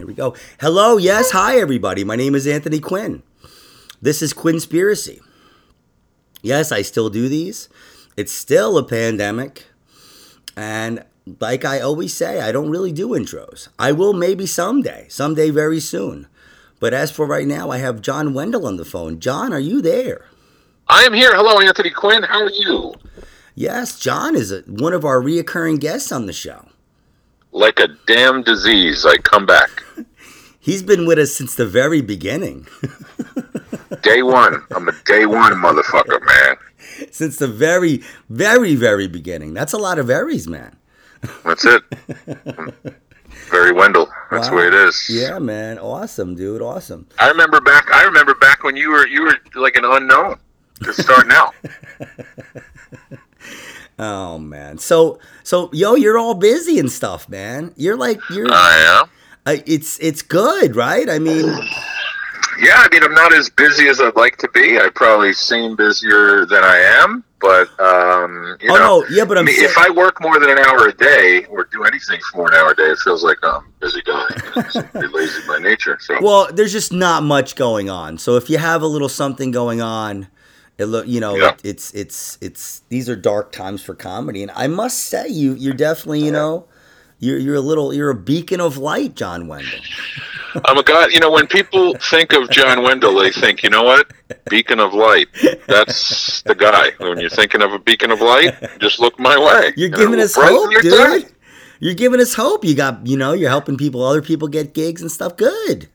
Here we go. Hello, yes, hi everybody. My name is Anthony Quinn. This is Quinnspiracy. Yes, I still do these. It's still a pandemic. And like I always say, I don't really do intros. I will maybe someday, someday very soon. But as for right now, I have John Wendel on the phone. John, are you there? I am here. Hello, Anthony Quinn. How are you? Yes, John is a, one of our reoccurring guests on the show. Like a damn disease, I come back. He's been with us since the very beginning. day one. I'm a day one motherfucker, man. Since the very, very, very beginning. That's a lot of berries, man. That's it. Very Wendel. That's wow. the way it is. Yeah, man. Awesome, dude. Awesome. I remember back. I remember back when you were you were like an unknown, just starting out. oh man. So so yo, you're all busy and stuff, man. You're like you're. I am. Uh, it's it's good, right? I mean. Yeah, I mean, I'm not as busy as I'd like to be. I probably seem busier than I am, but um, you oh, know, no, yeah, but I'm I mean, if I work more than an hour a day or do anything for an hour a day, it feels like I'm a busy guy. I'm lazy by nature. So, well, there's just not much going on. So if you have a little something going on, it look, you know, yeah. it, it's it's it's these are dark times for comedy, and I must say, you you're definitely, you know you're you're a little you're a beacon of light, John Wendel. I'm a guy. You know, when people think of John Wendel, they think, you know what, beacon of light. That's the guy. When you're thinking of a beacon of light, just look my way. You're giving us hope, dude. Day. You're giving us hope. You got, you know, you're helping people, other people get gigs and stuff. Good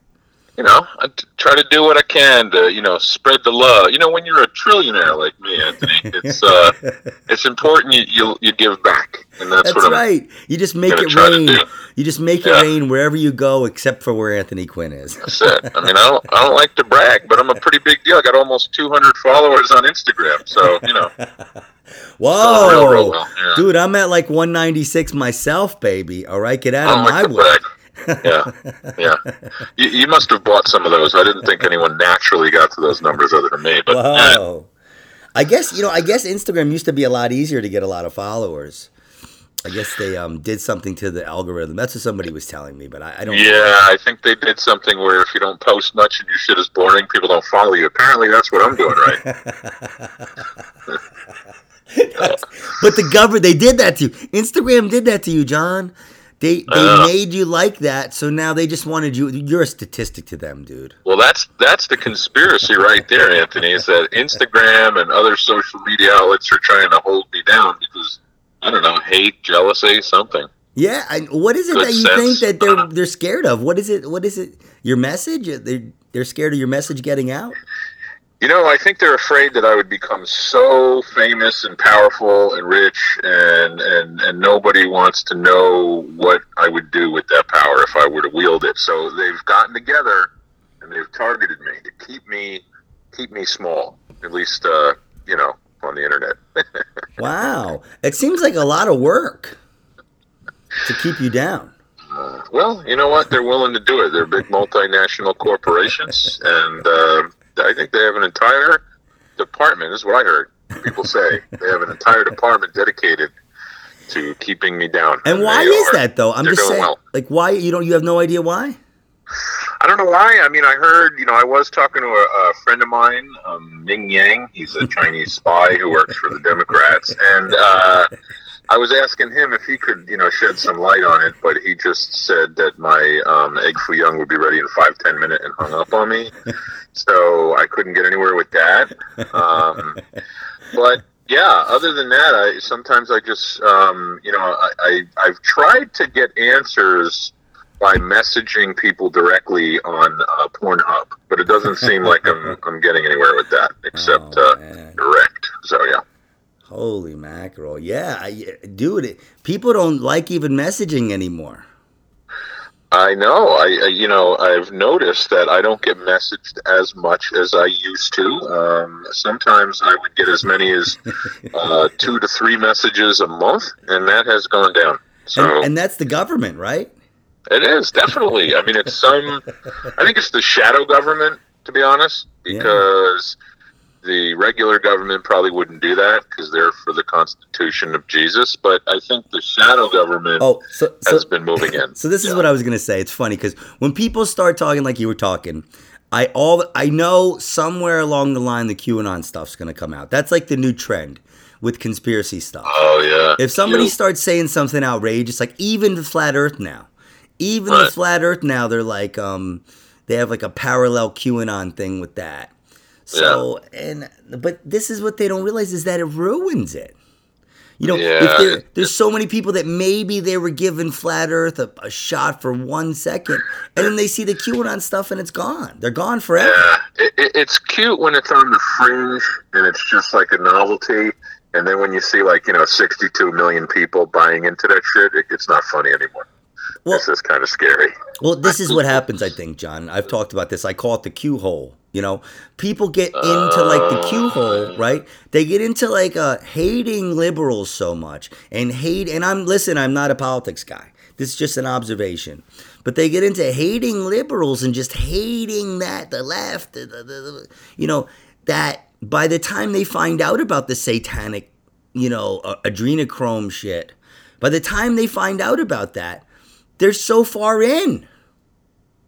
you know, I try to do what I can to, you know, spread the love. You know, when you're a trillionaire like me, Anthony, it's uh, it's important you, you, you give back, and that's, that's what I'm right. You just make it rain. You just make yeah. it rain wherever you go, except for where Anthony Quinn is. That's it. I mean, I don't, I don't like to brag, but I'm a pretty big deal. I got almost 200 followers on Instagram, so you know. Whoa, real, real well. yeah. dude! I'm at like 196 myself, baby. All right, get out of my way yeah, yeah. You, you, must have bought some of those. I didn't think anyone naturally got to those numbers other than me. But wow. I guess you know. I guess Instagram used to be a lot easier to get a lot of followers. I guess they um, did something to the algorithm. That's what somebody was telling me, but I, I don't. Yeah, know. I think they did something where if you don't post much and your shit is boring, people don't follow you. Apparently, that's what I'm doing right. but the government, they did that to you. Instagram did that to you, John. They they uh, made you like that, so now they just wanted you. You're a statistic to them, dude. Well, that's that's the conspiracy right there, Anthony. Is that Instagram and other social media outlets are trying to hold me down because I don't know, hate, jealousy, something. Yeah, I, what is it Good that you sense. think that they're they're scared of? What is it? What is it? Your message? They're they're scared of your message getting out. You know, I think they're afraid that I would become so famous and powerful and rich, and and and nobody wants to know what I would do with that power if I were to wield it. So they've gotten together and they've targeted me to keep me keep me small, at least uh, you know on the internet. wow, it seems like a lot of work to keep you down. Uh, well, you know what? They're willing to do it. They're big multinational corporations, and. Uh, I think they have an entire department. This is what I heard people say. they have an entire department dedicated to keeping me down. And, and why is are, that though? I'm just saying, well. like, why you don't you have no idea why? I don't know why. I mean, I heard, you know, I was talking to a, a friend of mine, um, Ming Yang. He's a Chinese spy who works for the Democrats, and uh, I was asking him if he could, you know, shed some light on it, but he just said that my um, egg foo young would be ready in five ten minutes and hung up on me. so I couldn't get anywhere with that. Um, but yeah, other than that, I sometimes I just, um, you know, I, I I've tried to get answers by messaging people directly on uh, Pornhub, but it doesn't seem like I'm I'm getting anywhere with that except oh, uh, direct. So yeah. Holy mackerel! Yeah, I, dude, it, people don't like even messaging anymore. I know. I, you know I've noticed that I don't get messaged as much as I used to. Um, sometimes I would get as many as uh, two to three messages a month, and that has gone down. So, and, and that's the government, right? It is definitely. I mean, it's some. I think it's the shadow government, to be honest, because. Yeah the regular government probably wouldn't do that because they're for the Constitution of Jesus. But I think the shadow government Oh, so, so has been moving in. So this is what I was gonna say. It's funny because when people start talking like you were talking, I all I know somewhere along the line the QAnon stuff's gonna come out. That's like the new trend with conspiracy stuff. Oh yeah. If somebody You- starts saying something outrageous, like even the flat Earth now, even the flat Earth now, they're like um they have like a parallel QAnon thing with that. So and but this is what they don't realize is that it ruins it. You know, if Yeah. there, there's so many people that maybe they were given flat Earth a, a shot for one second, and then they see the QAnon stuff and it's gone. They're gone forever. Yeah, it, it, it's cute when it's on the fringe and it's just like a novelty. And then when you see like you know 62 million people buying into that shit, it, it's not funny anymore. Well- this is kind of scary. Well, this is what happens, I think, John. I've talked about this. I call it the Q hole. You know, people get into like the Q hole, right? They get into like uh, hating liberals so much and hate. And I'm listen, I'm not a politics guy. This is just an observation. But they get into hating liberals and just hating that the left, the, the, the, you know, that by the time they find out about the satanic, you know, uh, adrenochrome shit, by the time they find out about that, they're so far in.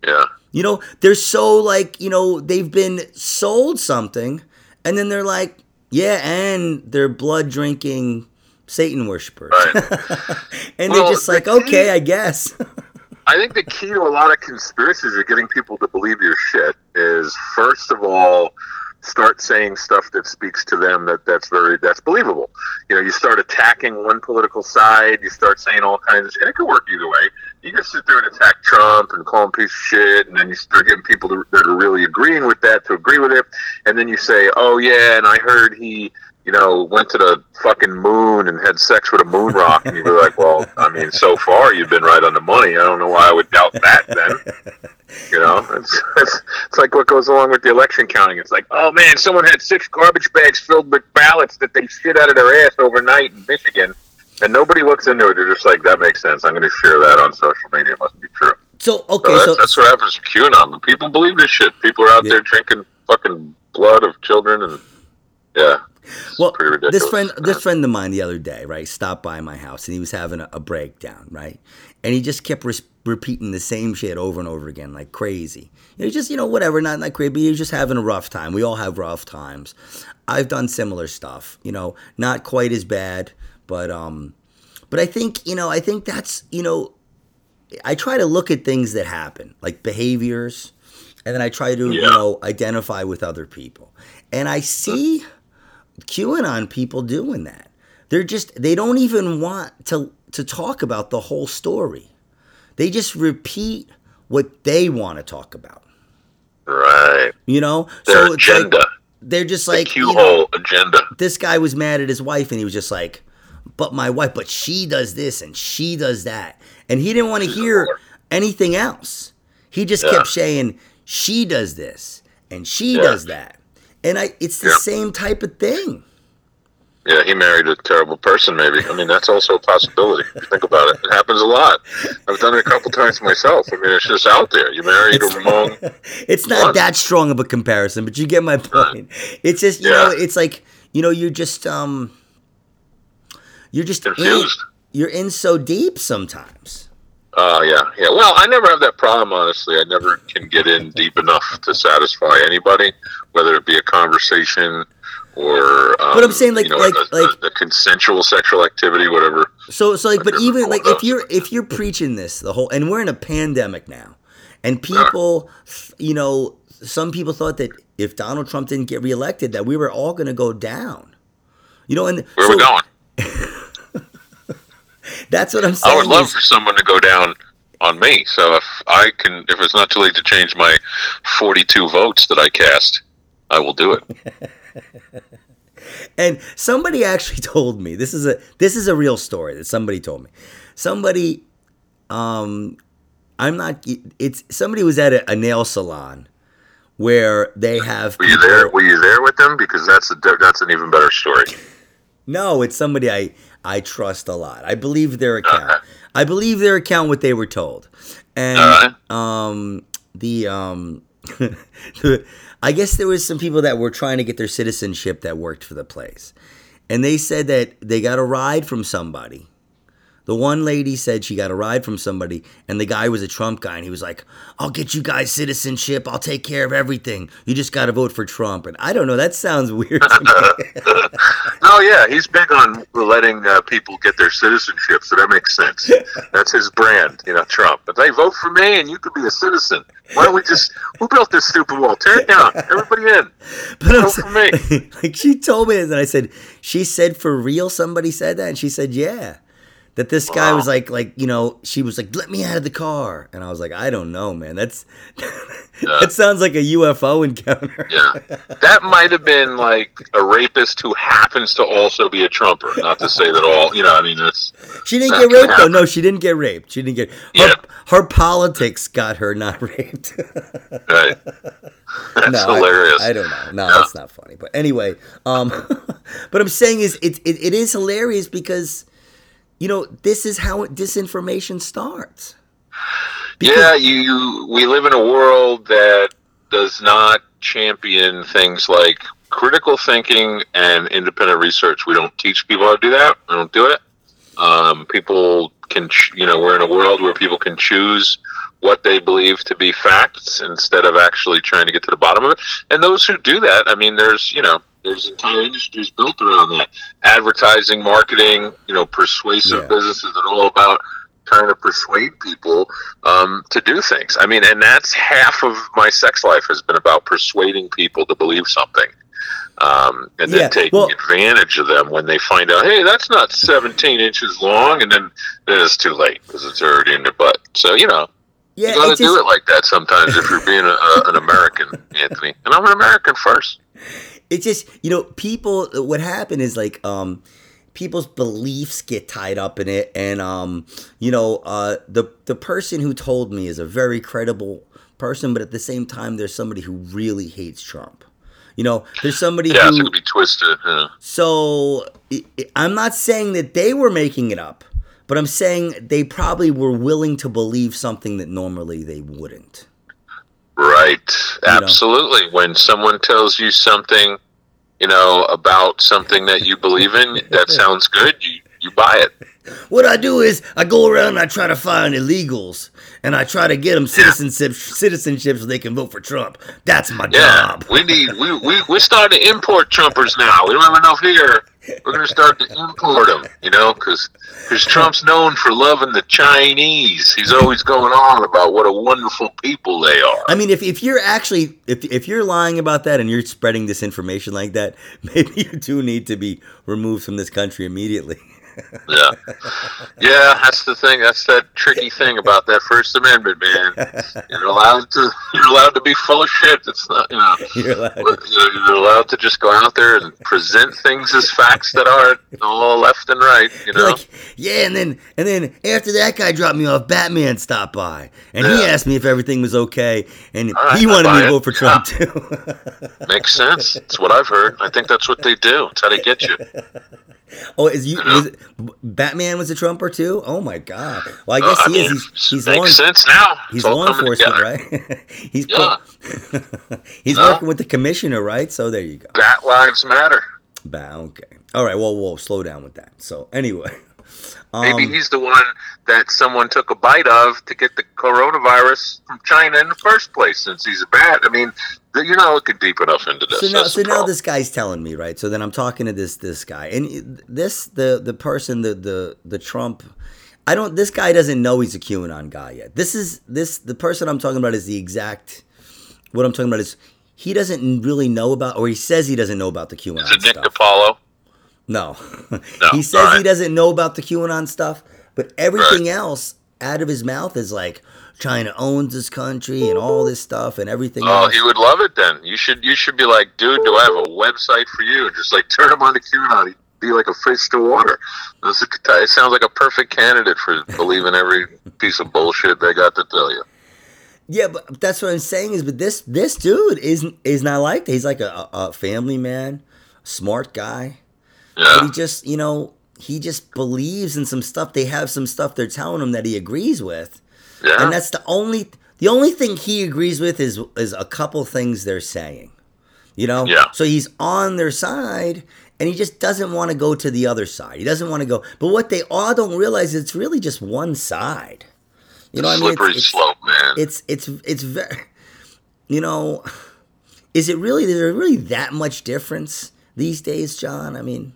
Yeah, You know, they're so like, you know, they've been sold something and then they're like, yeah, and they're blood drinking Satan worshippers. and Well, they're just the like, key- okay, I guess. I think the key to a lot of conspiracies of getting people to believe your shit is first of all start saying stuff that speaks to them that that's very that's believable. You know, you start attacking one political side, you start saying all kinds of shit. It could work either way. You can sit there and attack Trump and call him a piece of shit, and then you start getting people to, that are really agreeing with that to agree with it, and then you say, "Oh yeah," and I heard he you know, went to the fucking moon and had sex with a moon rock, and you'd be like, well, I mean, so far you've been right on the money. I don't know why I would doubt that then. You know, it's, it's, it's like what goes along with the election counting. It's like, oh man, someone had six garbage bags filled with ballots that they shit out of their ass overnight in Michigan. And nobody looks into it. They're just like, that makes sense. I'm going to share that on social media. It must be true. So, So okay, that's, so, that's what happens to QAnon. People believe this shit. People are out Yeah. there drinking fucking blood of children, and yeah, well, this friend, this friend of mine the other day, right, stopped by my house and he was having a, a breakdown, right, and he just kept res- repeating the same shit over and over again, like crazy. You know, just you know, whatever, not like crazy, but he was just having a rough time. We all have rough times. I've done similar stuff, you know, not quite as bad, but um, but I think you know, I think that's you know, I try to look at things that happen, like behaviors, and then I try to you know identify with other people, and I see QAnon people doing that. They're just they don't even want to to talk about the whole story. They just repeat what they want to talk about. right. You know, Their so it's like- agenda. they're just the like Q you know, agenda. this guy was mad at his wife and he was just like, but my wife, but she does this and she does that. And he didn't want to hear anything else. He just Yeah. kept saying, she does this and she Yeah. does that. And I it's the Yeah. same type of thing. Yeah, he married a terrible person. Maybe. I mean, that's also a possibility. Think about it. It happens a lot. I've done it a couple times myself. I mean, it's just out there. You married a wrong. it's not What? that strong of a comparison, but you get my point. It's just you Yeah. know, it's like you know, you're just um, you're just in, Confused. you're in so deep sometimes. Oh yeah, yeah. Well, I never have that problem. Honestly, I never can get in deep enough to satisfy anybody, whether it be a conversation or. Um, But I'm saying, like- you know, like- a, like- a consensual sexual activity, whatever. So so like, but even like if you're if you're preaching this the whole, and we're in a pandemic now, and people, you know, some people thought that if Donald Trump didn't get reelected, that we were all going to go down. You know, and Where so are we going? That's what I'm saying. I would love for someone to go down on me. So if I can, if it's not too late to change my 42 votes that I cast, I will do it. And somebody actually told me this is a this is a real story that somebody told me. Somebody, um, I'm not. It's somebody was at a, a nail salon where they have. Were you there? Were you there with them? Because that's a that's an even better story. No, it's somebody I I trust a lot. I believe their account. I believe their account what they were told. And um the um I guess there was some people that were trying to get their citizenship that worked for the place. And they said that they got a ride from somebody the one lady said she got a ride from somebody, and the guy was a Trump guy, and he was like, I'll get you guys citizenship. I'll take care of everything. You just got to vote for Trump. And I don't know, that sounds weird no, yeah, he's big on letting uh, people get their citizenship, so that makes sense. That's his brand, you know, Trump. But they vote for me, and you could be a citizen. Why don't we just, who built this stupid wall? Tear it down. Everybody in. But vote for me. Like she told me, and I said, she said, for real, somebody said that? And she said, yeah that this guy was like like you know she was like let me out of the car. And i was like i don't know man. That's yeah. that sounds like a ufo encounter. Yeah. That might have been like a rapist who happens to also be a trumper not to say that all you know i mean that's she didn't get raped though. no she didn't get raped. She didn't get her, yeah. her politics got her not raped. Right. That's no, hilarious. I, I, don't know. No yeah. that's not funny. But anyway um but i'm saying is it, it, it is hilarious because you know, this is how disinformation starts. Because yeah, you. We live in a world that does not champion things like critical thinking and independent research. We don't teach people how to do that. We don't do it. Um, people can, you know, we're in a world where people can choose what they believe to be facts instead of actually trying to get to the bottom of it. And those who do that, I mean, there's, you know, there's entire industries built around that. Advertising, marketing, you know, persuasive yeah. businesses are all about trying to persuade people um, to do things. I mean, and that's half of my sex life has been about persuading people to believe something. Um, and then yeah, taking well, advantage of them when they find out, hey, that's not 17 inches long, and then, then it's too late because it's already in their butt. So you know, yeah, you got to do it like that sometimes if you're being a, a, an American, Anthony. And I'm an American first it's just you know people what happened is like um people's beliefs get tied up in it. And um you know uh the the person who told me is a very credible person but at the same time there's somebody who really hates trump. You know there's somebody yeah, who could be twisted yeah. so it, it, i'm not saying that they were making it up but i'm saying they probably were willing to believe something that normally they wouldn't Right. Absolutely. know? When someone tells you something, you know, about something that you believe in, that sounds good, you, you buy it. What I do is I go around and I try to find illegals and I try to get them citizenship citizenship so they can vote for Trump. That's my yeah, job. we need we we we're starting to import Trumpers now. We don't have enough here. We're going to start to import them, you know, because because Trump's known for loving the Chinese. He's always going on about what a wonderful people they are. I mean, if, if you're actually if if you're lying about that and you're spreading this information like that, maybe you do need to be removed from this country immediately. Yeah, yeah. That's the thing. That's that tricky thing about that First Amendment, man. You're allowed to. You're allowed to be full of shit. It's not. You know. You're allowed. To, you're allowed to just go out there and present things as facts that are all left and right. You know. Like, yeah, and then and then after that guy dropped me off, Batman stopped by and yeah. he asked me if everything was okay, and right, he wanted me to vote for Trump yeah. too. Makes sense. It's what I've heard. I think that's what they do. It's how they get you. Oh, is you is it, Batman was a Trumper too? Oh my God! Well, I guess uh, he I mean, is. He's, he's makes law, sense now. He's law enforcement, together. right? he's yeah. he's working with the commissioner, right? So there you go. Bat lives matter. Bat. Okay. All right. Well, we'll slow down with that. So anyway. Maybe um, he's the one that someone took a bite of to get the coronavirus from China in the first place, since he's a bat. I mean, you know, it could deep enough into this. So now, so now this guy's telling me, right? So then I'm talking to this this guy, and this the the person the the the Trump. I don't. This guy doesn't know he's a QAnon guy yet. This is this the person I'm talking about is the exact. What I'm talking about is he doesn't really know about, or he says he doesn't know about the QAnon. Is it Nick DiPaolo? No, no. he says right. he doesn't know about the QAnon stuff, but everything right. else out of his mouth is like, China owns this country and all this stuff and everything. Oh, else. he would love it then. You should you should be like, dude, do I have a website for you? And just like turn him on to QAnon. He'd be like a fish to water. This is, it sounds like a perfect candidate for believing every piece of bullshit they got to tell you. Yeah, but that's what I'm saying is, but this this dude is is not like that. He's like a, a family man, smart guy. Yeah. But he just, you know, he just believes in some stuff. They have some stuff they're telling him that he agrees with. Yeah. And that's the only The only thing he agrees with is is a couple things they're saying. You know? Yeah. So he's on their side and he just doesn't want to go to the other side. He doesn't want to go. But what they all don't realize it's really just one side. You know, I mean, Slippery it's, it's, slope, man. it's it's it's very. You know, is it really? Is there really that much difference these days, John? I mean,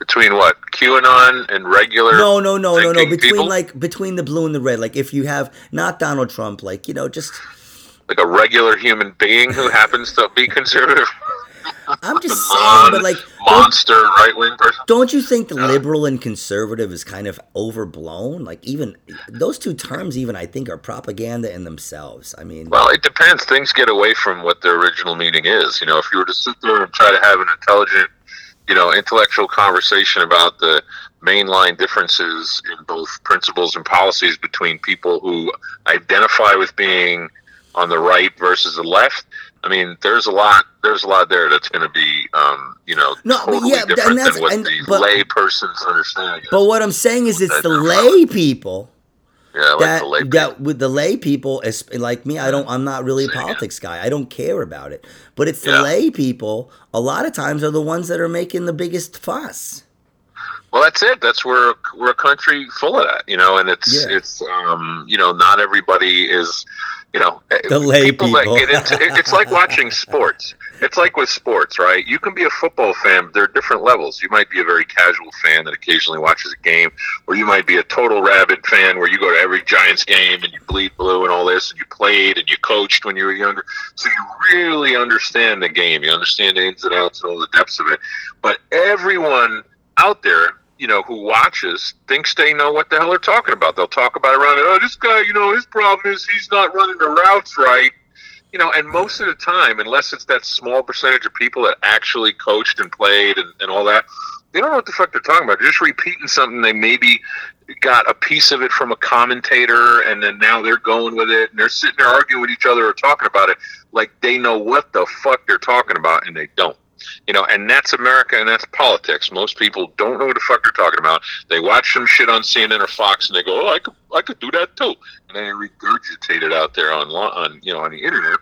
Between what QAnon and regular no, no, no, no, no. Between people? like between the blue and the red. Like if you have not Donald Trump, like you know, just like a regular human being who happens to be conservative, I'm just saying, but like monster right wing person. don't you think the liberal and conservative is kind of overblown? Like even those two terms, even I think, are propaganda in themselves. I mean, Well, it depends. Things get away from what their original meaning is. You know, if you were to sit there and try to have an intelligent, you know, intellectual conversation about the mainline differences in both principles and policies between people who identify with being on the right versus the left, I mean, there's a lot. There's a lot there that's going to be, um, you know, No, totally yeah, and different than what and- the but- lay person's understanding. but what I'm saying is, it's the lay people. Yeah, like that the lay that with the lay people like me i don't i'm not really a politics guy i don't care about it but it's the Yeah. lay people a lot of times are the ones that are making the biggest fuss Well, that's it. That's where we're a country full of that, you know. And it's Yeah. it's um, you know, not everybody is, you know, eh, The lay people. that get into it, it's like watching sports. It's like with sports, right? You can be a football fan. But there are different levels. You might be a very casual fan that occasionally watches a game, or you might be a total rabid fan where you go to every Giants game and you bleed blue and all this, and you played and you coached when you were younger. So you really understand the game. You understand the ins and outs and all the depths of it. But everyone out there, you know, who watches thinks they know what the hell they're talking about. They'll talk about it around. Oh, this guy, you know, his problem is he's not running the routes right. You know, and most of the time, unless it's that small percentage of people that actually coached and played and, and all that, they don't know what the fuck they're talking about. They're just repeating something they maybe got a piece of it from a commentator and then now they're going with it and they're sitting there arguing with each other or talking about it like they know what the fuck they're talking about and they don't you know and that's america and that's politics. Most people don't know what the fuck they're talking about. They watch some shit on cnn or fox and they go oh i could i could do that too. And they regurgitate it out there on on you know on the internet.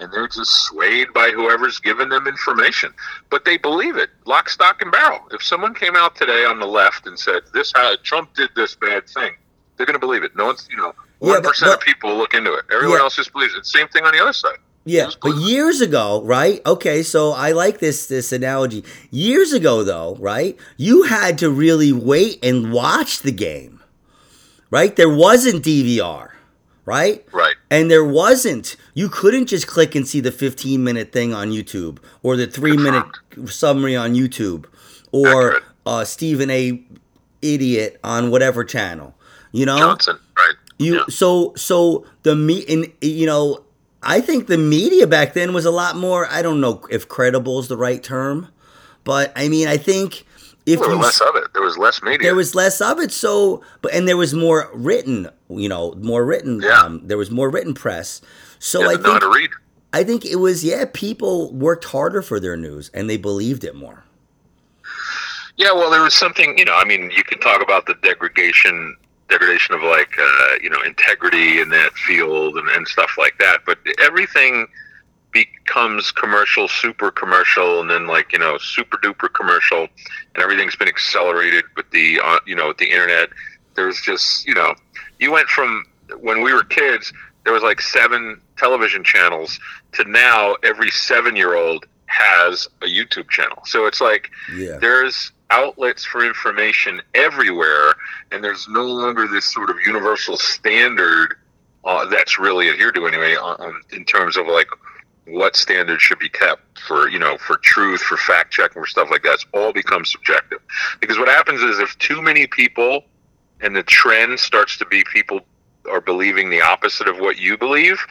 And they're just swayed by whoever's giving them information. But they believe it lock stock and barrel. If someone came out today on the left and said this how trump did this bad thing they're going to believe it. No one's you know Yeah, one but- of people look into it. Everyone Yeah. else just believes it. Same thing on the other side yeah but years ago right okay so i like this this analogy years ago though right you had to really wait and watch the game right there wasn't dvr right right And there wasn't. You couldn't just click and see the 15 minute thing on YouTube or the three minute summary on YouTube or uh, Stephen A. Idiot on whatever channel. You know, johnson right you Yeah. so so the me and you know I think the media back then was a lot more. I don't know if credible is the right term, but I mean I think if there you was less of it there was less media there was less of it so but and there was more written you know more written Yeah. um, there was more written press so You i had know how think to read i think it was yeah people worked harder for their news and they believed it more Yeah, well, there was something, you know, I mean, you can talk about the degradation, degradation of like, uh, you know, integrity in that field and, and stuff like that. But everything becomes commercial, super commercial, and then like, you know, super duper commercial, and everything's been accelerated with the, uh, you know, with the internet. There's just, you know, you went from when we were kids, there was like seven television channels to now every seven year old has a YouTube channel. So it's like, yeah there's outlets for information everywhere, and there's no longer this sort of universal standard uh, that's really adhered to anyway, um, in terms of like what standards should be kept for you know for truth, for fact checking, for stuff like that. It's all becomes subjective because what happens is if too many people and the trend starts to be people are believing the opposite of what you believe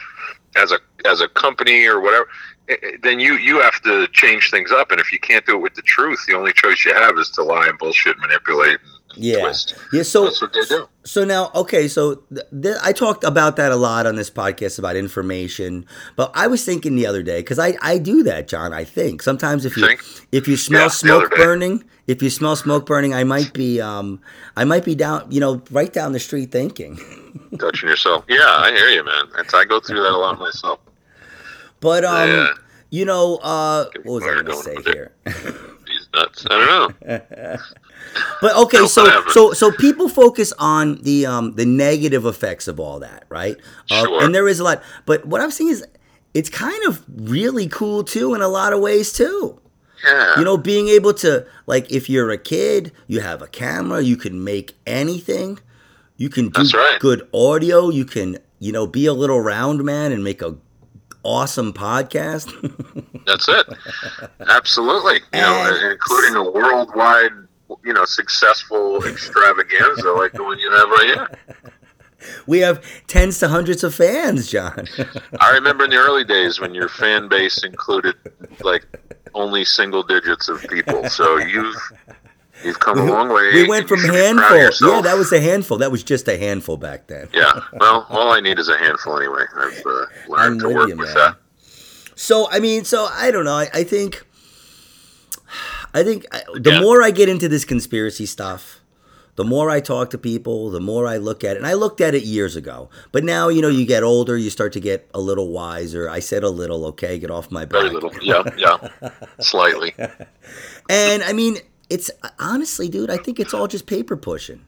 as a as a company or whatever eh, eh, then you you have to change things up. And if you can't do it with the truth the only choice you have is to lie and bullshit manipulate Yeah. twist. Yeah. So That's what they do. So now, okay, so th- th- I talked about that a lot on this podcast about information, but I was thinking the other day because I, I do that, John. I think sometimes if you Think? if you smell Yeah, smoke burning, if you smell smoke burning, I might be um I might be down, you know, right down the street thinking. Touching yourself. Yeah, I hear you, man. It's, I go through that a lot myself. But um, Yeah. you know, uh, what was I going to say here? These nuts. I don't know. But okay, so so so people focus on the um the negative effects of all that, right? Uh, Sure. and there is a lot. But what I'm seeing is, it's kind of really cool too in a lot of ways too. Yeah. You know, being able to like if you're a kid, you have a camera, you can make anything. You can do right. good audio. You can you know be a little round man and make a awesome podcast. That's it. Absolutely. You know, including a worldwide, you know, successful extravaganza like the one you have right here. we have tens to hundreds of fans, John. I remember in the early days when your fan base included like only single digits of people. So you've you've come a long way. we went from should be proud of handful. Yeah, that was a handful. That was just a handful back then. Yeah. Well, all I need is a handful anyway. I've uh, I'm learned to with work you, with man. that. So I mean, so I don't know. I, I think, I think I, the Yeah. more I get into this conspiracy stuff, the more I talk to people, the more I look at it. And I looked at it years ago, but now you know you get older, you start to get a little wiser. I said a little, okay, get off my back. Very little. Yeah. Yeah. Slightly. And I mean, it's honestly, dude, I think it's all just paper pushing.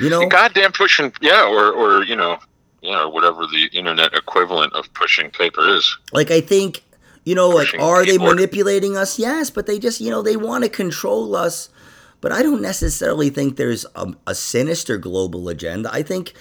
You know, Goddamn pushing. Yeah. Or or you know. Yeah, or whatever the internet equivalent of pushing paper is. Like I think, you know, like are they manipulating us? Yes, but they just, you know, they want to control us. But I don't necessarily think there's a, a sinister global agenda. I think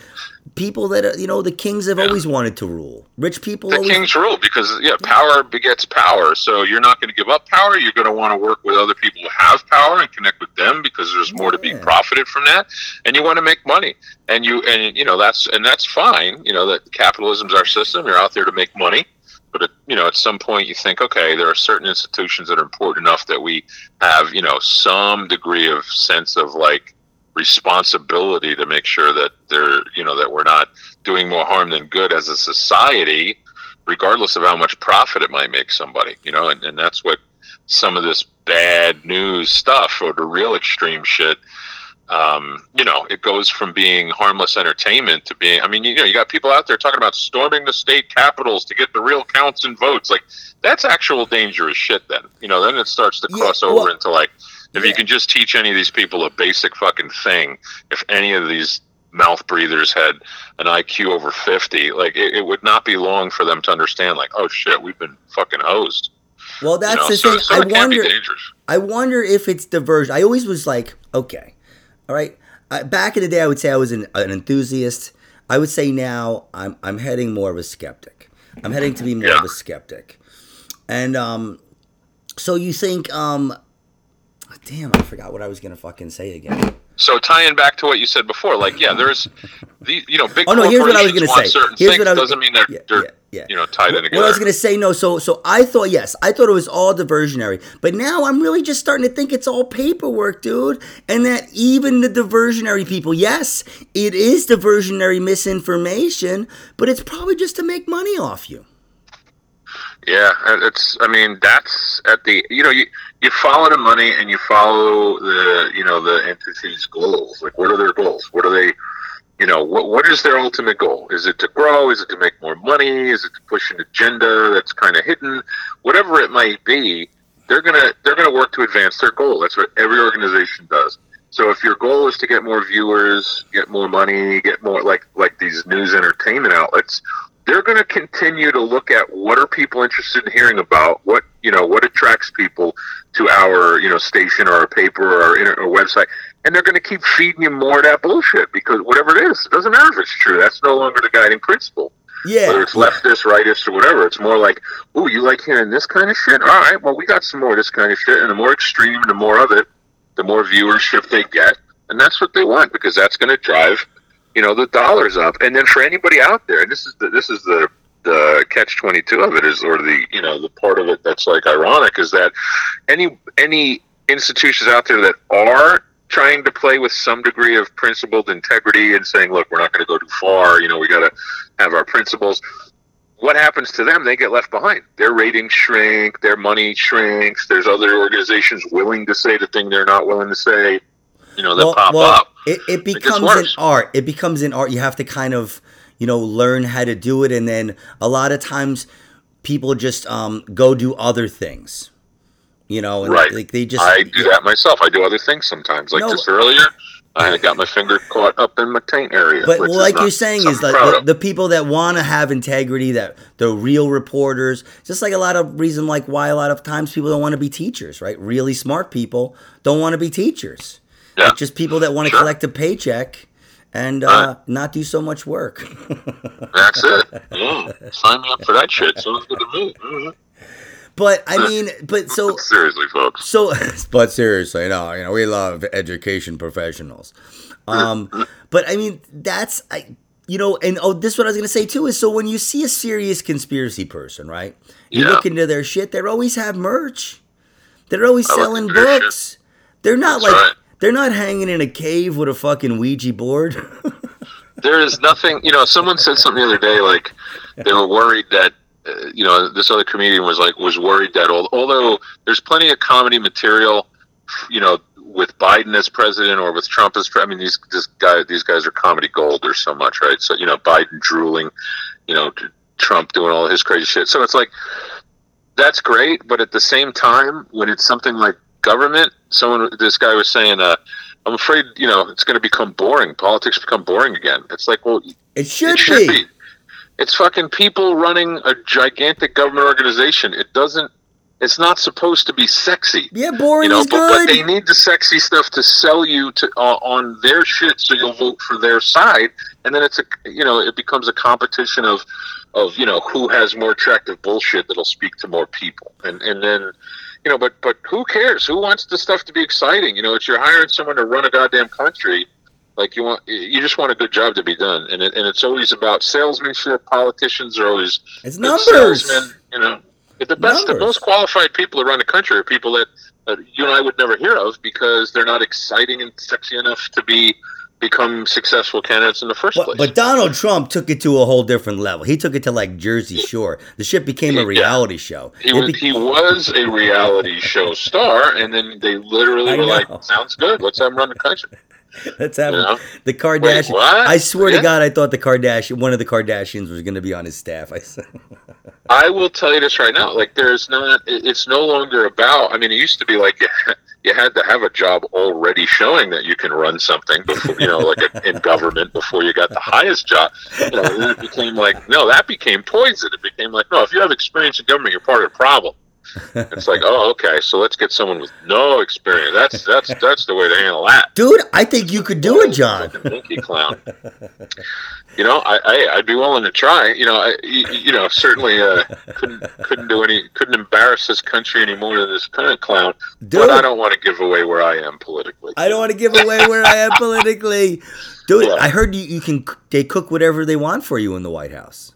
people that are, you know, the kings have always wanted to rule. Rich people the always. king's rule because yeah power begets power so you're not going to give up power you're going to want to work with other people who have power and connect with them because there's more to be profited from that and you want to make money and you and you know that's and that's fine you know that capitalism's our system you're out there to make money but at, you know at some point you think okay there are certain institutions that are important enough that we have you know some degree of sense of like responsibility to make sure that they're you know that we're not doing more harm than good as a society regardless of how much profit it might make somebody you know? And, and that's what some of this bad news stuff or the real extreme shit um, you know it goes from being harmless entertainment to being i mean you know you got people out there talking about storming the state capitals to get the real counts and votes like that's actual dangerous shit then you know then it starts to Yeah, cross over well, into like if yeah. you can just teach any of these people a basic fucking thing if any of these mouth breathers had an IQ over 50 like it, it would not be long for them to understand like oh shit we've been fucking hosed Well, that's you know? the so, thing. so I it can be wonder. I wonder if it's diversion. I always was like, okay, all right. I, back in the day, I would say I was an, an enthusiast. I would say now I'm I'm heading more of a skeptic. I'm heading to be more of a skeptic. And um, so you think um, damn, I forgot what I was gonna fucking say again. So tying back to what you said before, like yeah, there's the you know big Oh, no, here's what I was corporations gonna want say. certain Here's things what I was- doesn't mean they're, Yeah, they're yeah, yeah. you know tied in What together. I was gonna say, no. So, so I thought yes, I thought it was all diversionary, but now I'm really just starting to think it's all paperwork, dude. And that even the diversionary people, yes, it is diversionary misinformation, but it's probably just to make money off you. Yeah, it's. I mean, that's at the. You know, you you follow the money and you follow the you know the entity's goals. Like, what are their goals? What are they? You know, what what is their ultimate goal? Is it to grow? Is it to make more money? Is it to push an agenda that's kind of hidden? Whatever it might be, they're gonna they're gonna work to advance their goal. That's what every organization does. So if your goal is to get more viewers, get more money, get more like like these news entertainment outlets, they're going to continue to look at what are people interested in hearing about, what you know, what attracts people to our you know station or our paper or our or website, and they're going to keep feeding you more of that bullshit because whatever it is, it doesn't matter if it's true. That's no longer the guiding principle. Yeah, Whether it's leftist, rightist, or whatever, it's more like, "Ooh, you like hearing this kind of shit? All right, well, we got some more of this kind of shit, and the more extreme, the more of it, the more viewership they get, and that's what they want because that's going to drive, you know, the dollars up. And then for anybody out there, and this is the this is the the catch twenty two of it is, or the you know the part of it that's like ironic is that any any institutions out there that are trying to play with some degree of principled integrity and saying, look, we're not going to go too far. You know, we got to have our principles. What happens to them? They get left behind. Their ratings shrink, their money shrinks. There's other organizations willing to say the thing they're not willing to say. You know, that well, pop well, up. It, it It becomes an art. It becomes an art. You have to kind of, you know, learn how to do it, and then a lot of times people just um, go do other things. You know, and Right. like they just I do that myself. I do other things sometimes. Like No, just earlier, I got my finger caught up in my taint area. But well, like you're saying, is like the, the people that want to have integrity, that the real reporters, just like a lot of reason, like why a lot of times people don't want to be teachers, right? Really smart people don't want to be teachers. Yeah. It's just people that want to Sure. collect a paycheck and uh, Right. not do so much work. That's it. Yeah, sign me up for that shit. Sounds good to me. Mhm. But I mean, but so Seriously, folks. So, but seriously, no, you know, we love education professionals. Um, but I mean, that's I, you know, and oh, this is what I was gonna say too is so when you see a serious conspiracy person, right? You Yeah. look into their shit. They always have merch. They're always I selling books. They're not That's like right. they're not hanging in a cave with a fucking Ouija board. There is nothing. You know, someone said something the other day. Like they were worried that. Uh, you know, this other comedian was like was worried that although there's plenty of comedy material, you know, with Biden as president or with Trump as I mean these this guy these guys are comedy gold. There's so much right. So you know, Biden drooling, you know, Trump doing all his crazy shit. So it's like that's great, but at the same time, when it's something like government, someone this guy was saying, uh, I'm afraid you know it's going to become boring. Politics become boring again. It's like, well, it should, it should be. be. It's fucking people running a gigantic government organization. It doesn't. It's not supposed to be sexy. Yeah, boring You know, is but, but they need the sexy stuff to sell you to uh, on their shit, so you'll vote for their side, and then it's a you know it becomes a competition of of you know who has more attractive bullshit that'll speak to more people, and and then you know, but but who cares? Who wants the stuff to be exciting? You know, it's you're hiring someone to run a goddamn country. Like you want, you just want a good job to be done, and it, and it's always about salesmanship. Politicians are always it's numbers. salesmen, you know, the best, the most qualified people around the country are people that, that you and I would never hear of because they're not exciting and sexy enough to be become successful candidates in the first But, place. but Donald Trump took it to a whole different level. He took it to like Jersey Shore. The shit became a Yeah. reality show. he was be- he was a reality show star, and then they literally I were know. like, "Sounds good. Let's have him run the country." Let's have the Kardashian. what? I swear Yeah. to God, I thought the Kardashian, one of the Kardashians, was going to be on his staff. I I will tell you this right now. Like, there's not. It's no longer about. I mean, it used to be like you, had to have a job already showing that you can run something before, you know, like in government before you got the highest job. You know, it became like, no, that became poison. It became like, no, if you have experience in government, you're part of the problem. It's like, oh, okay, so let's get someone with no experience. That's that's that's the way to handle that. dude, I think you could do it, John. Monkey clown. You know, I, I I'd be willing to try. You know, I you, you know certainly uh, couldn't couldn't do any couldn't embarrass this country any more than this current clown. Dude, But I don't want to give away where I am politically. I don't want to give away where I am politically. Dude, Yeah. I heard you, you can they cook whatever they want for you in the White House.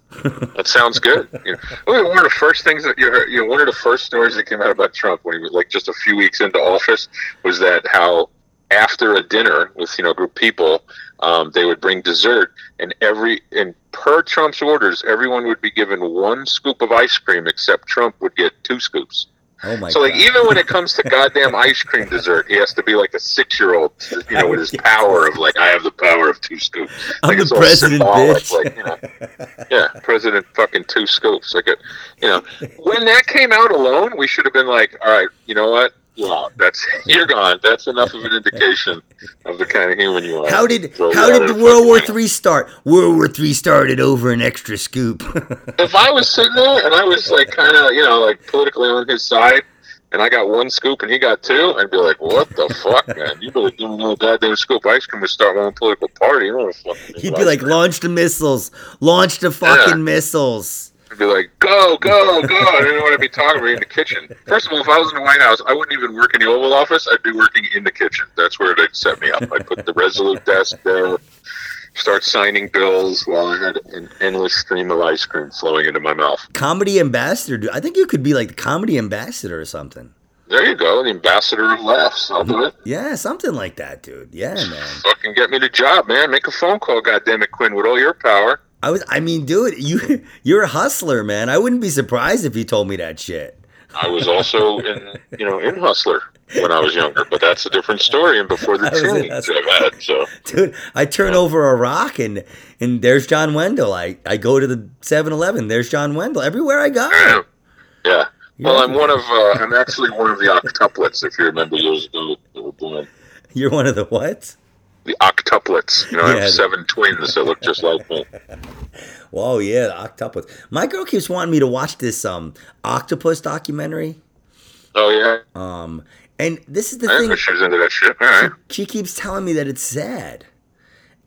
That sounds good. You know, one of the first things that you heard, you know, one of the first stories that came out about Trump when he was like just a few weeks into office was that how after a dinner with you know a group of people, um, they would bring dessert, and every and per Trump's orders, everyone would be given one scoop of ice cream, except Trump would get two scoops. Oh my so like god. even when it comes to goddamn ice cream dessert, he has to be like a six year old, you know, with his power of like I have the power of two scoops. I'm Like, the it's all president, symbolic, bitch. Like, you know, yeah, President fucking two scoops. Like, a, you know, when that came out alone, we should have been like, all right, you know what? Yeah, that's you're gone. That's enough of an indication of the kind of human you are. How did Throw how did the World War Three start? World War Three started over an extra scoop. if I was sitting there and I was like kind of you know like politically on his side, and I got one scoop and he got two, I'd be like, what the fuck, man? You better give me no goddamn scoop of ice cream would start one political party. You know what fucking He'd be like, launch the missiles, launch the fucking missiles. I'd be like, go, go, go. I didn't want to be talking about in the kitchen. First of all, if I was in the White House, I wouldn't even work in the Oval Office. I'd be working in the kitchen. That's where they'd set me up. I'd put the Resolute desk there, start signing bills while I had an endless stream of ice cream flowing into my mouth. Comedy ambassador, dude. I think you could be like the comedy ambassador or something. There you go, the ambassador of laughs. I'll do it. Yeah, something like that, dude. Yeah, man. Fucking get me the job, man. Make a phone call, goddamn it, Quinn, with all your power. I was. I mean, dude, you you're a hustler, man. I wouldn't be surprised if you told me that shit. I was also in, you know, in Hustler when I was younger, but that's a different story. And before the I was in teens Hustler. I've had, so Dude, I turn over a rock and and there's John Wendel. I, I go to the 7-Eleven. There's John Wendel. Everywhere I go. yeah. yeah. Well, I'm one of, uh, I'm actually one of the octuplets. If you remember years ago, they were born. You're one of the what? The octuplets. You know, I have seven twins that look just like me. Whoa, yeah, the octopus. My girl keeps wanting me to watch this um octopus documentary. Oh yeah, Um, and this is the I thing. she was into that shit. All right. She keeps telling me that it's sad.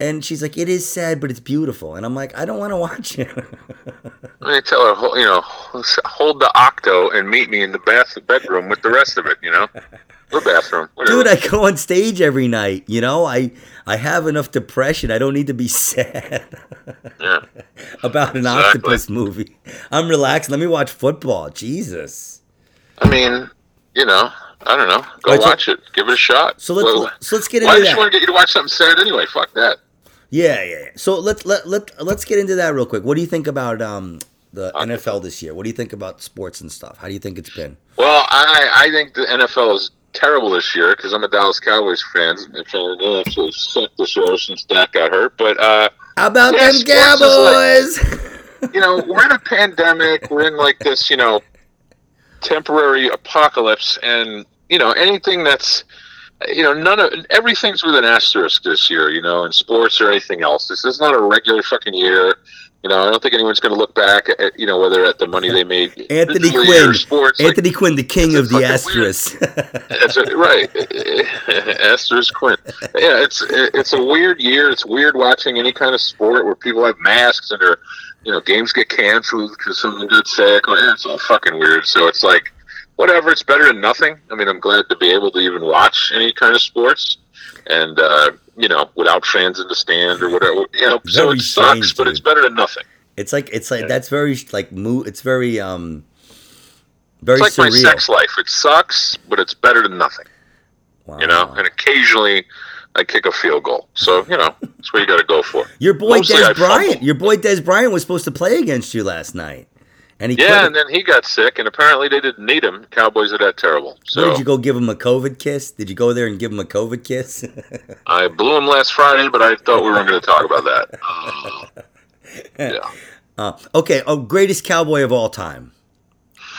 And she's like, it is sad, but it's beautiful. And I'm like, I don't want to watch it. Let me tell her, you know, hold the octo and meet me in the bath bedroom with the rest of it. You know, or bathroom. Whatever. Dude, I go on stage every night. You know, I I have enough depression. I don't need to be sad yeah. about an Exactly. octopus movie. I'm relaxed. Let me watch football. Jesus. I mean, you know, I don't know. Go Alright, so- watch it. Give it a shot. So let's Well, so let's get why into did she want to get you to watch something sad anyway? Fuck that. Yeah, yeah. yeah. So let's let let let's get into that real quick. What do you think about um the NFL this year? What do you think about sports and stuff? How do you think it's been? Well, I I think the NFL is terrible this year because I'm a Dallas Cowboys fan. They absolutely sucked this year since Dak got hurt. But uh, How about Yeah, them Cowboys? you know, we're in a pandemic. We're in like this, you know, temporary apocalypse, and you know, anything that's, you know, none of everything's with an asterisk this year. You know, in sports or anything else. This is not a regular fucking year. You know, I don't think anyone's going to look back at, you know, whether at the money they made. Anthony Quinn. or Sports, like, Anthony Quinn, the king of the asterisk. That's it, right. Asterisk Quinn. Yeah, it's it's a weird year. It's weird watching any kind of sport where people have masks and their, you know, games get canceled because someone got sick. Or, oh, yeah, it's all fucking weird. So it's like, whatever. It's better than nothing. I mean, I'm glad to be able to even watch any kind of sports, and uh, you know, without fans in the stand or whatever. You know, so Very it sucks, strange, but it's better than nothing. it's like it's like that's very like mo- It's very um very It's like surreal. my sex life. It sucks, but it's better than nothing. Wow. you know, and occasionally I kick a field goal. So, you know, that's what you got to go for. your boy Mostly Des I Bryant. Your boy Dez Bryant was supposed to play against you last night, and he Yeah, couldn't. and then he got sick, and apparently they didn't need him. Cowboys are that terrible. So did you go give him a COVID kiss? Did you go there and give him a COVID kiss? I blew him last Friday, but I thought we weren't going to talk about that. Uh, yeah. uh, okay. Oh, greatest cowboy of all time.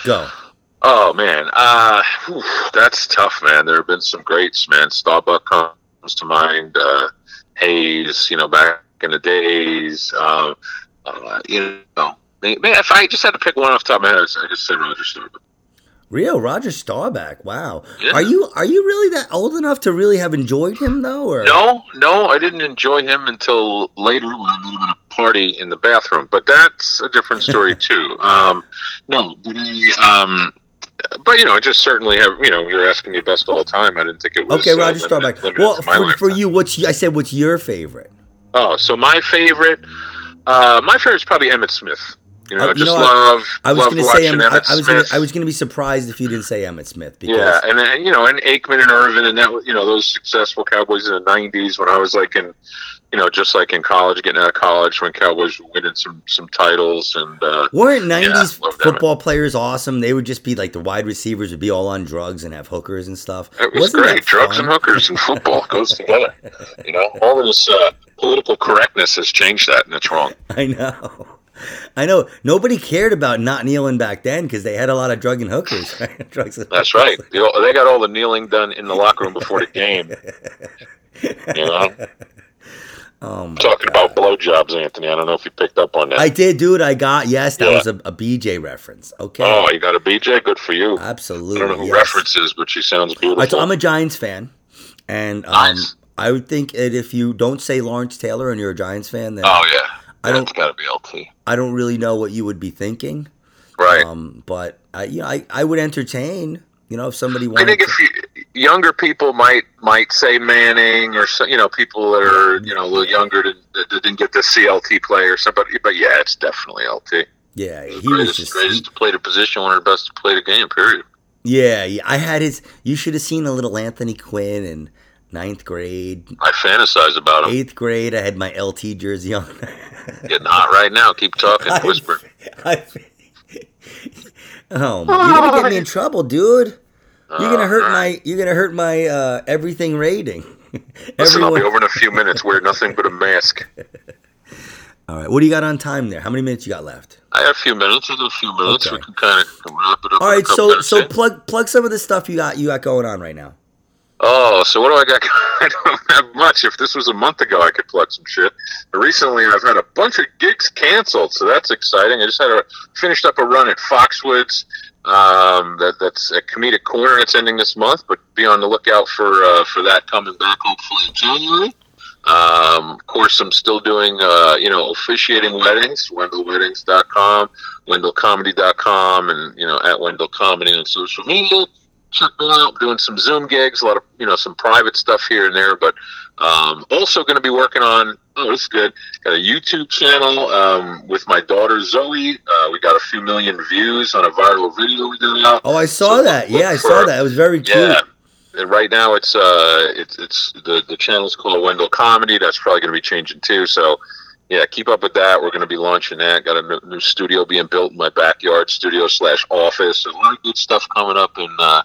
Go. Oh man, uh, whew, that's tough, man. There have been some greats, man. Staubach comes to mind. Uh, Hayes, you know, back in the days. Um, uh, you know, man, if I just had to pick one off the top of my head, I just say Roger Staubach. Real Roger Staubach. Wow. Yeah. Are you are you really that old enough to really have enjoyed him though? Or No, no, I didn't enjoy him until later when I met him at a party in the bathroom. But that's a different story too. Um, no, but he, um, but you know, I just certainly have. You know, you're asking me best of all time. I didn't think it was Okay, uh, Roger limited- Staubach. limited Well, for, for you, what's I said? What's your favorite? Oh, so my favorite, uh, my favorite is probably Emmitt Smith. You know, Uh, I you just know, love. I was love to say watching Em- I, Emmitt I was gonna, I was going to be surprised if you didn't say Emmitt Smith because Yeah, and then you know, and Aikman and Irvin, and that was- you know those successful Cowboys in the '90s when I was like in, you know, just like in college, getting out of college when Cowboys were winning some some titles, and uh, weren't '90s love Emmitt. football players awesome? They would just be like the wide receivers would be all on drugs and have hookers and stuff. it was Wasn't great. Drugs and hookers and football goes together. You know, all of this uh, political correctness has changed that, and it's wrong. I know. I know. Nobody cared about not kneeling back then because they had a lot of drug and hookers. right? Drugs and That's right. They all- they got all the kneeling done in the locker room before the game. You know, Oh my talking about blowjobs, Anthony. I don't know if you picked up on that. I did, dude. I got yes. That Yeah. was a, a BJ reference. Okay, oh, you got a BJ? Good for you. absolutely. I don't know who yes. references, but she sounds beautiful. I'm a Giants fan, and um, Nice. I would think that if you don't say Lawrence Taylor and you're a Giants fan, then oh yeah, I don't- It's got to be LT. I don't really know what you would be thinking. Right. Um, but I, you know, I, I would entertain. You know, if somebody I wanted. think to- if you, younger people might might say Manning or so, you know people that are you know a little younger that, that didn't get the CLT play or somebody, but yeah, it's definitely LT. yeah, he was greatest, just. greatest to play the position, one of the best to play the game. Period. Yeah. I had his. You should have seen the little Anthony Quinn in ninth grade, I fantasize about him. eighth grade. I had my LT jersey on. Getting hot right now. Keep talking. Whisper. I, oh, man, you're gonna get me in trouble, dude. You're gonna hurt my. You're gonna hurt my uh, everything rating. Listen, I'll be over in a few minutes. Wear nothing but a mask. All right, what do you got on time there? How many minutes you got left? I have a few minutes. I a few minutes. Okay. We can kind of wrap it up. All right, so so plug plug some of the stuff you got you got going on right now. Oh, so what do I got? I don't have much. If this was a month ago, I could plug some shit. But recently, I've had a bunch of gigs canceled, so that's exciting. I just had a finished up a run at Foxwoods. Um, that that's a comedic corner. It's ending this month, but be on the lookout for uh, for that coming back hopefully in January. Um, of course, I'm still doing uh, you know officiating weddings. WendelWeddings.com, WendelComedy.com, and you know at Wendel Comedy on social media check me out. Doing some Zoom gigs, a lot of you know some private stuff here and there, but um, also going to be working on. Oh, this is good. Got a YouTube channel um, with my daughter Zoe. Uh, we got a few million views on a viral video we did out. Oh, I saw So that. Yeah, I saw that. It was very cute. Yeah. And right now it's uh it's it's the the channel's called Wendel Comedy. That's probably going to be changing too. So yeah, keep up with that. We're going to be launching that. Got a new, new studio being built in my backyard, studio slash office. A lot of good stuff coming up in uh,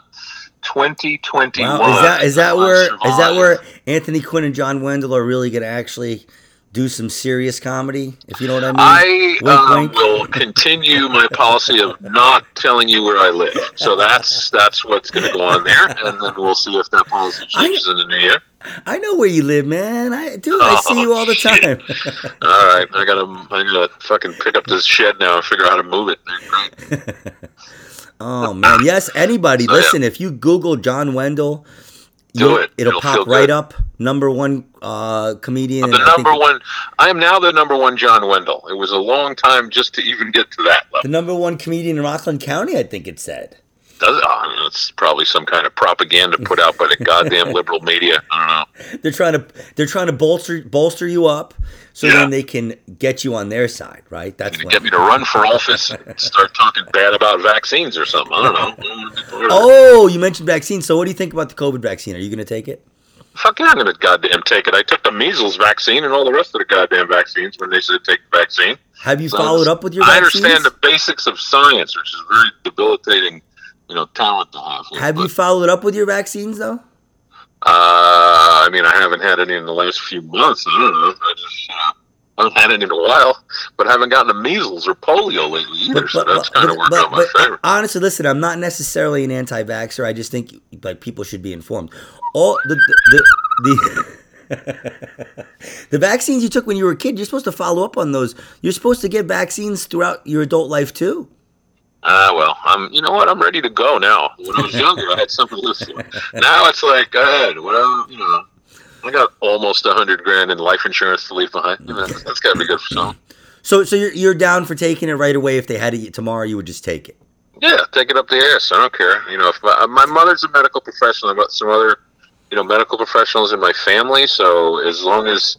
2021. Wow, is that is that where is that where Anthony Quinn and John Wendel are really gonna actually do some serious comedy? If you know what I mean. I Wink, um, wink. will continue my policy of not telling you where I live. So that's that's what's going to go on there, and then we'll see if that policy changes in the new year. I know where you live, man. I do. I see you all the Oh, shit. time. All right, I gotta I gotta fucking pick up this shed now and figure out how to move it. Oh man, yes. Anybody, yeah. listen. If you Google John Wendel, Do it. It'll, It'll pop right up. Number one uh, comedian. The and I number one. I am now the number one John Wendel. It was a long time just to even get to that The number one comedian in Rockland County. I think it said. Does, it's probably some kind of propaganda put out by the goddamn liberal media. I don't know. They're trying to they're trying to bolster bolster you up so Yeah. then they can get you on their side, right? That's when- get me to run for office and start talking bad about vaccines or something. I don't know. Oh, you mentioned vaccines. So, what do you think about the COVID vaccine? Are you going to take it? Fuck yeah, I'm gonna goddamn take it. I took the measles vaccine and all the rest of the goddamn vaccines when they said take the vaccine. Have you So followed up with your I vaccines? understand the basics of science, which is very debilitating, you know, talent to have. here. Have you followed up with your vaccines though? Uh, I mean, I haven't had any in the last few months. I don't know. I just, uh, I haven't had any in a while, but I haven't gotten the measles or polio lately either. so that's kind of worked out my favor. honestly, listen, I'm not necessarily an anti-vaxxer. I just think like people should be informed. All the the the, the vaccines you took when you were a kid, you're supposed to follow up on those. You're supposed to get vaccines throughout your adult life too. Ah, well, I'm. You know what? I'm ready to go now. When I was younger, I had something to listen. to. Now it's like, go ahead. Whatever. You know, I got almost a hundred grand in life insurance to leave behind. You know, that's got to be good for some. So, so you're you're down for taking it right away. If they had it tomorrow, you would just take it. Yeah, take it up the ass. I don't care. You know, if my, my mother's a medical professional, I've got some other, you know, medical professionals in my family. So as long as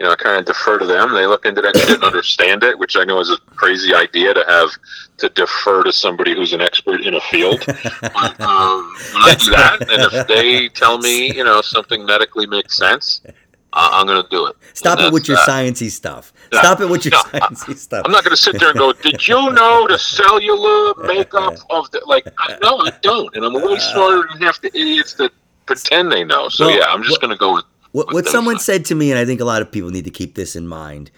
you know, I kind of defer to them. They look into that shit and understand it, which I know is a crazy idea to have to defer to somebody who's an expert in a field. But um, when I do that, and if they tell me, you know, something medically makes sense, uh, I'm going to do it. Stop it with your that. sciencey stuff. Stop it with your No, sciencey stuff. I'm not going to sit there and go, "Did you know the cellular makeup of the like?" I, no, I don't, and I'm way smarter than half the idiots that pretend they know. So Well, yeah, I'm just well- going to go with. What, what someone said to me, and I think a lot of people need to keep this in mind,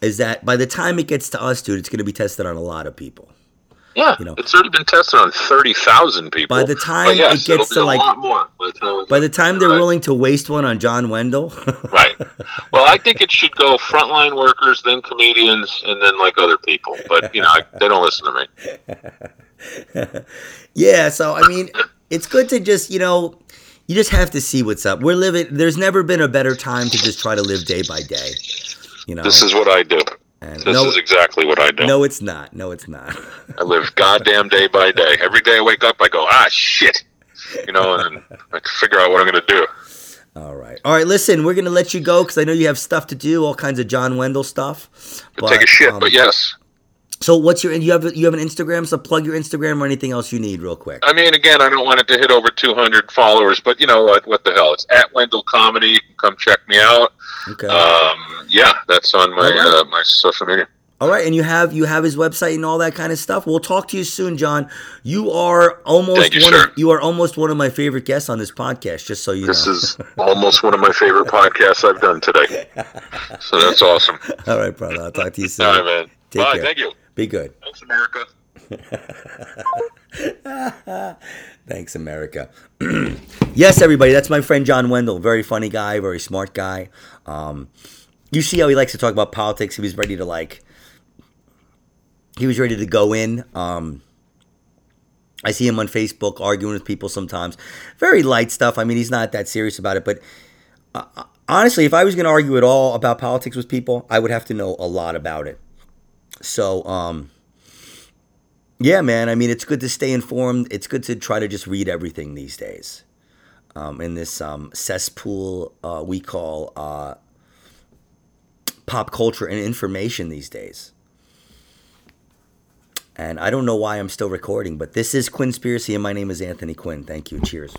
is that by the time it gets to us, dude, it's going to be tested on a lot of people. Yeah, you know. it's already been tested on thirty thousand people. By the time yes, it gets to like, more. By the uh, time, by the time they're right. willing to waste one on John Wendel, Right. Well, I think it should go frontline workers, then comedians, and then like other people. But you know, I, they don't listen to me. yeah. So I mean, it's good to just you know, you just have to see what's up. We're living. There's never been a better time to just try to live day by day. You know, This is what I do. and This no, is exactly what I do. no, it's not. No, it's not. I live goddamn day by day. Every day I wake up, I go, ah, shit. You know, and I figure out what I'm going to do. All right. All right. Listen, we're gonna let you go because I know you have stuff to do, all kinds of John Wendel stuff. But take a shit. um, but yes, So what's your you have you have an Instagram? So plug your Instagram or anything else you need real quick. I mean, again, I don't want it to hit over 200 followers, but you know what? What the hell? It's at Wendel Comedy. You can Come check me out. Okay. Um, yeah, that's on my right. uh, my social media. All right, and you have you have his website and all that kind of stuff. We'll talk to you soon, John. You are almost you, one sir. of, you are almost one of my favorite guests on this podcast. Just so you This know. This is almost one of my favorite podcasts I've done today. So that's awesome. all right, brother. I'll talk to you soon. All right, man. Take Bye. care. Thank you. Be good. Thanks, America. Thanks, America. yes, everybody. That's my friend John Wendel. Very funny guy, very smart guy. Um, you see how he likes to talk about politics. He was ready to like. He was ready to go in. Um, I see him on Facebook arguing with people sometimes. Very light stuff. I mean, he's not that serious about it. But uh, honestly, if I was going to argue at all about politics with people, I would have to know a lot about it. So, um, yeah, man. I mean, it's good to stay informed. It's good to try to just read everything these days. Um, in this um, cesspool uh, we call uh, pop culture and information these days. And I don't know why I'm still recording, but this is Quinnspiracy, and my name is Anthony Quinn. Thank you. Cheers.